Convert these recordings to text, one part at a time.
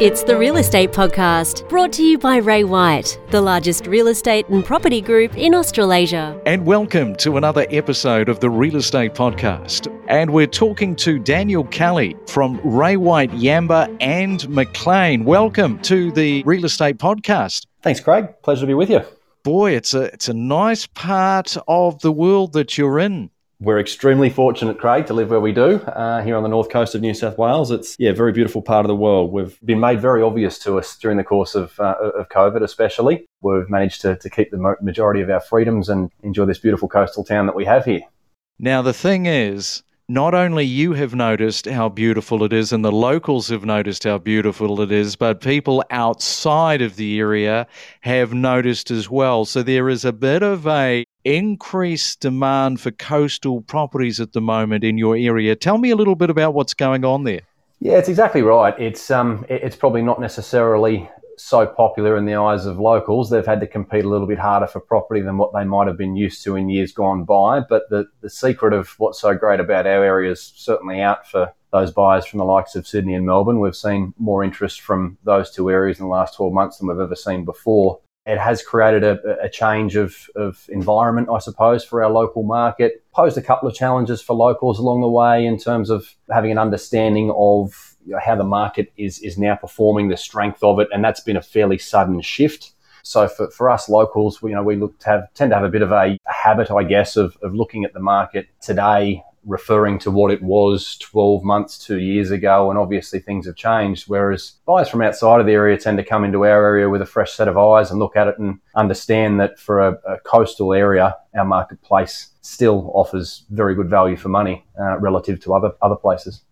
It's the Real Estate Podcast, brought to you by Ray White, the largest real estate and property group in Australasia. And welcome to another episode of the Real Estate Podcast. And we're talking to Daniel Kelly from Ray White, Yamba, and Maclean. Welcome to the Real Estate Podcast. Thanks, Craig. Pleasure to be with you. Boy, it's a it's a nice part of the world that you're in. We're extremely fortunate, Craig, to live where we do uh, here on the north coast of New South Wales. It's yeah, a very beautiful part of the world. We've been made very obvious to us during the course of, uh, of COVID, especially. We've managed to, to keep the majority of our freedoms and enjoy this beautiful coastal town that we have here. Now, the thing is, not only you have noticed how beautiful it is and the locals have noticed how beautiful it is, but people outside of the area have noticed as well. So there is a bit of a increased demand for coastal properties at the moment in your area. Tell me a little bit about what's going on there. Yeah, it's exactly right. It's um, it's probably not necessarily so popular in the eyes of locals, they've had to compete a little bit harder for property than what they might have been used to in years gone by. But the, the secret of what's so great about our area is certainly out for those buyers from the likes of Sydney and Melbourne. We've seen more interest from those two areas in the last 12 months than we've ever seen before. It has created a, a change of, of environment, I suppose, for our local market. Posed a couple of challenges for locals along the way in terms of having an understanding of you know, how the market is is now performing, the strength of it, and that's been a fairly sudden shift. So for, for us locals, we, you know, we look to have tend to have a bit of a, a habit, I guess, of, of looking at the market today, referring to what it was 12 months, two years ago, and obviously things have changed. Whereas buyers from outside of the area tend to come into our area with a fresh set of eyes and look at it and understand that for a, a coastal area, our marketplace still offers very good value for money uh, relative to other other places.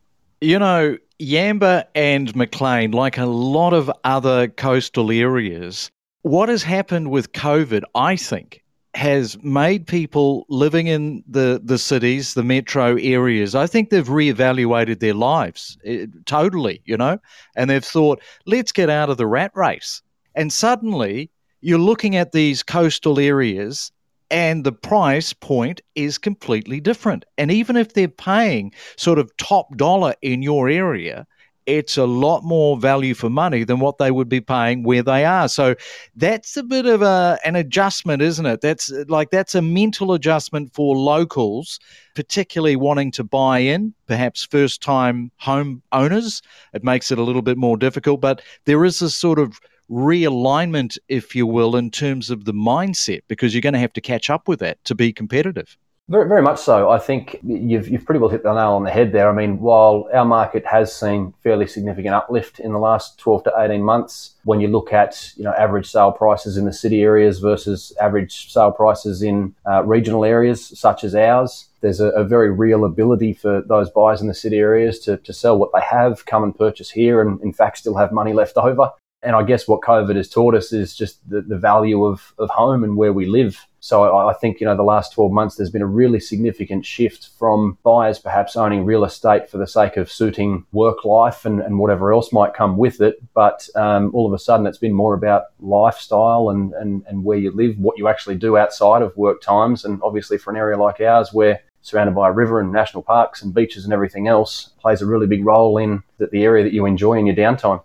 You know, Yamba and Maclean, like a lot of other coastal areas, what has happened with COVID, I think, has made people living in the, the cities, the metro areas, I think they've reevaluated their lives it, eh, totally, you know, and they've thought, let's get out of the rat race. And suddenly you're looking at these coastal areas and the price point is completely different. And even if they're paying sort of top dollar in your area, it's a lot more value for money than what they would be paying where they are. So that's a bit of a, an adjustment, isn't it? That's like that's a mental adjustment for locals, particularly wanting to buy in, perhaps first time home owners. It makes it a little bit more difficult, but there is a sort of realignment, if you will, in terms of the mindset, because you're going to have to catch up with that to be competitive. Very, very much so. I think you've, you've pretty well hit the nail on the head there. I mean, while our market has seen fairly significant uplift in the last 12 to 18 months, when you look at you know average sale prices in the city areas versus average sale prices in uh, regional areas such as ours, there's a, a, very real ability for those buyers in the city areas to, to sell what they have, come and purchase here, and in fact still have money left over and I guess what COVID has taught us is just the, the value of, of home and where we live. So I, I think, you know, the last 12 months, there's been a really significant shift from buyers perhaps owning real estate for the sake of suiting work life and, and whatever else might come with it. But um, all of a sudden, it's been more about lifestyle and, and, and where you live, what you actually do outside of work times. And obviously, for an area like ours where surrounded by a river and national parks and beaches and everything else plays a really big role in the, the area that you enjoy in your downtime.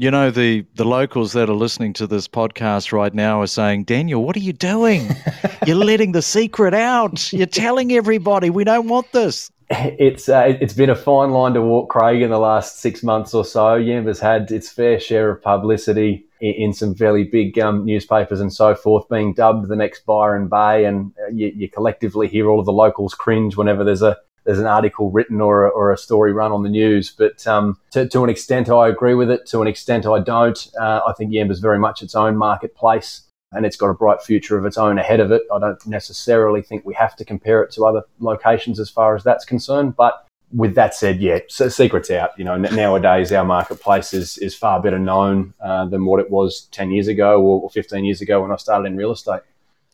You know, the, the locals that are listening to this podcast right now are saying, Daniel, what are you doing? You're letting the secret out. You're telling everybody we don't want this. It's uh, it's been a fine line to walk, Craig, in the last six months or so. Yamba's had its fair share of publicity in, in some fairly big um, newspapers and so forth, being dubbed the next Byron Bay, and uh, you, you collectively hear all of the locals cringe whenever there's a there's an article written or a, or a story run on the news. But um, to, to, an extent, I agree with it. To an extent, I don't. Uh, I think Yamba is very much its own marketplace and it's got a bright future of its own ahead of it. I don't necessarily think we have to compare it to other locations as far as that's concerned. But with that said, yeah, so secret's out. You know, nowadays our marketplace is, is far better known uh, than what it was 10 years ago or 15 years ago when I started in real estate.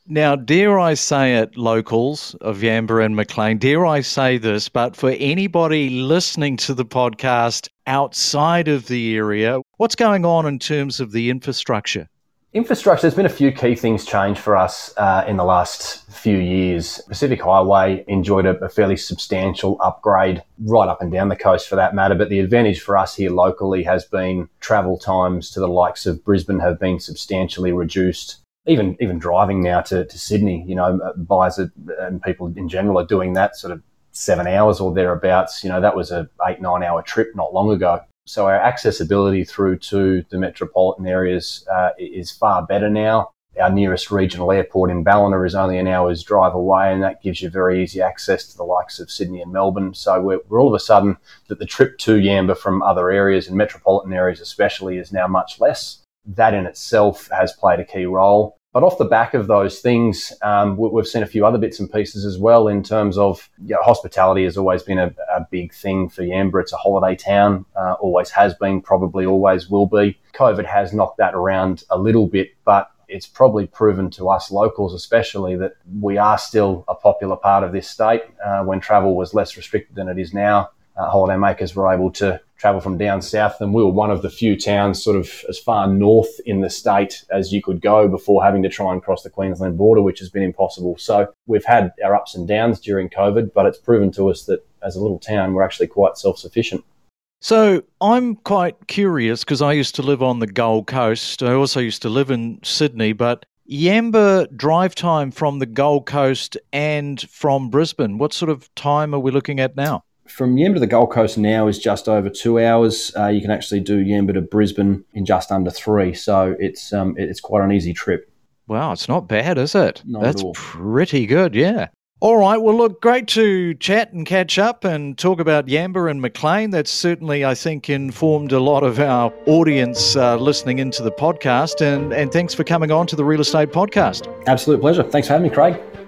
Now, dare I say it, locals of Yamba and Maclean, dare I say this, but for anybody listening to the podcast outside of the area, what's going on in terms of the infrastructure? Infrastructure, there's been a few key things change for us uh, in the last few years. Pacific Highway enjoyed a, a, fairly substantial upgrade right up and down the coast for that matter. But the advantage for us here locally has been travel times to the likes of Brisbane have been substantially reduced. Even even driving now to, to Sydney, you know, buyers are, and people in general are doing that sort of seven hours or thereabouts. You know, that was a eight nine hour trip not long ago. So our accessibility through to the metropolitan areas uh, is far better now. Our nearest regional airport in Ballina is only an hour's drive away, and that gives you very easy access to the likes of Sydney and Melbourne. So we're, we're all of a sudden that the trip to Yamba from other areas and metropolitan areas especially is now much less. That in itself has played a key role. But off the back of those things, um, we've seen a few other bits and pieces as well in terms of you know, hospitality has always been a, a, big thing for Yamba. It's a holiday town, uh, always has been, probably always will be. COVID has knocked that around a little bit, but it's probably proven to us locals, especially, that we are still a popular part of this state. Uh, when travel was less restricted than it is now, uh, holidaymakers were able to travel from down south, and we were one of the few towns sort of as far north in the state as you could go before having to try and cross the Queensland border, which has been impossible. So we've had our ups and downs during COVID, but it's proven to us that as a little town, we're actually quite self sufficient. So I'm quite curious because I used to live on the Gold Coast. I also used to live in Sydney, but Yamba drive time from the Gold Coast and from Brisbane, what sort of time are we looking at now? From Yamba to the Gold Coast now is just over two hours. Uh, you can actually do Yamba to Brisbane in just under three, so it's um, it's quite an easy trip. Wow, it's not bad, is it? Not That's pretty good, yeah. All right, well, look, great to chat and catch up and talk about Yamba and Maclean. That's certainly, I think, informed a lot of our audience uh, listening into the podcast. And, and thanks for coming on to the Real Estate Podcast. Absolute pleasure. Thanks for having me, Craig.